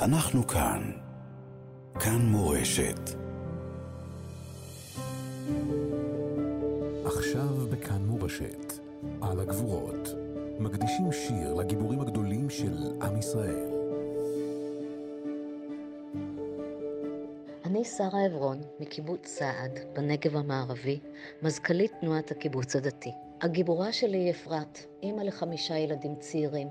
אנחנו כאן. כאן מורשת. עכשיו בכאן מורשת, על הגבורות, מקדישים שיר לגיבורים הגדולים של עם ישראל. אני שרה עברון, מקיבוץ סעד, בנגב המערבי, מזכ"לית תנועת הקיבוץ הדתי. הגיבורה שלי היא אפרת, אימא לחמישה ילדים צעירים,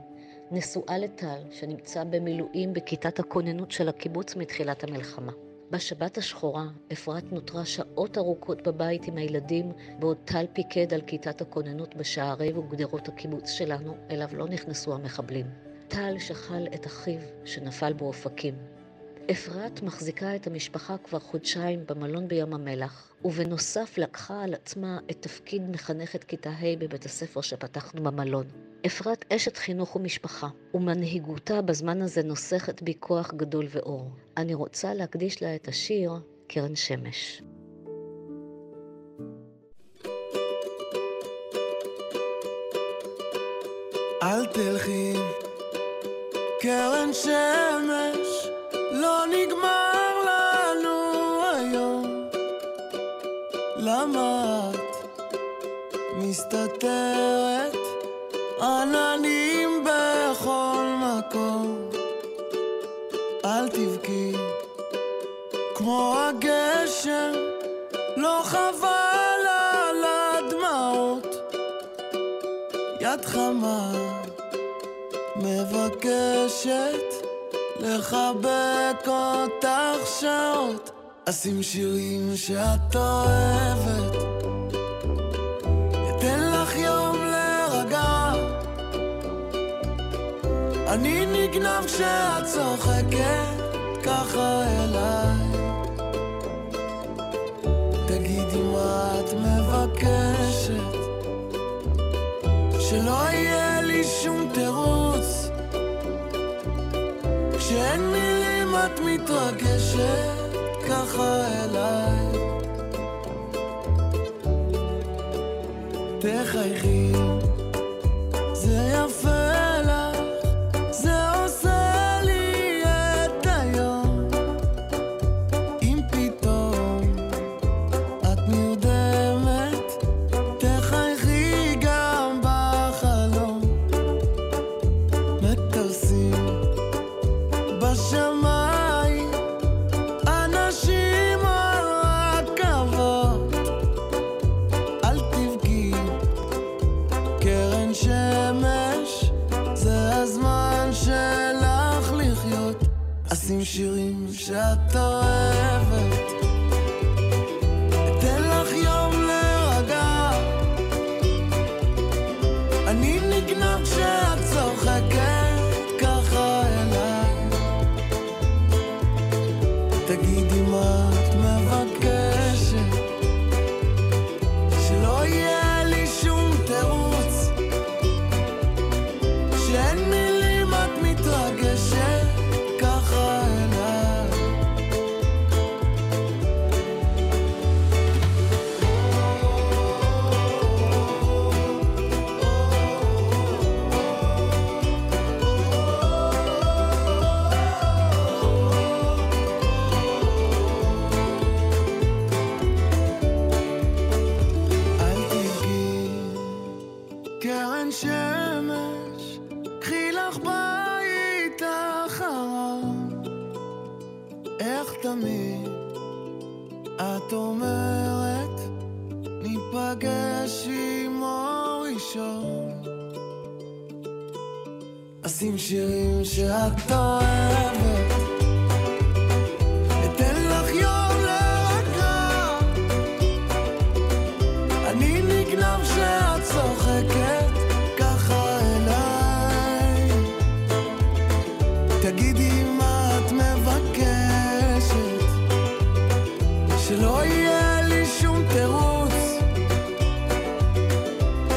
נשואה לטל, שנמצא במילואים בכיתת הכוננות של הקיבוץ מתחילת המלחמה. בשבת השחורה, אפרת נותרה שעות ארוכות בבית עם הילדים, בעוד טל פיקד על כיתת הכוננות בשערי וגדרות הקיבוץ שלנו, אליו לא נכנסו המחבלים. טל שכל את אחיו, שנפל באופקים. אפרת מחזיקה את המשפחה כבר חודשיים במלון בים המלח, ובנוסף לקחה על עצמה את תפקיד מחנכת כיתה ה' בבית הספר שפתחנו במלון. אפרת אשת חינוך ומשפחה, ומנהיגותה בזמן הזה נוסכת בי כוח גדול ואור. אני רוצה להקדיש לה את השיר קרן שמש. אל תלכי, קרן שמש, לא נגמר לנו היום. למה את מסתתרת? עננים בכל מקום. אל תבכי, כמו הגשם, לא חבל על הדמעות. יד חמה מבקשת לחבק אותך שעות. אשים שירים שאת אוהבת. אני נגנב כשאת צוחקת ככה אליי. תגידי מה את מבקשת. שלא יהיה לי שום תירוץ כשאין מילים את מתרגשת ככה אליי. תחייכי אשים שירים שאת אוהבת. אתן לך יום להירגע. אני נגנב כשאת צוחקת ככה אליי. תגידי מה את מבקשת קרן שמש, קחי לך בית אחרון. איך תמיד את אומרת, ניפגש עם אור ראשון. אשים שירים שאת אוהבת תגידי מה את מבקשת שלא יהיה לי שום תירוץ.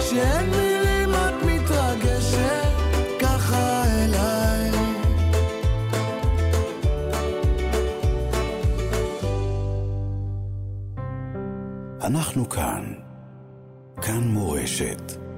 שאין מילים את מתרגשת ככה אליי. אנחנו כאן כאן מורשת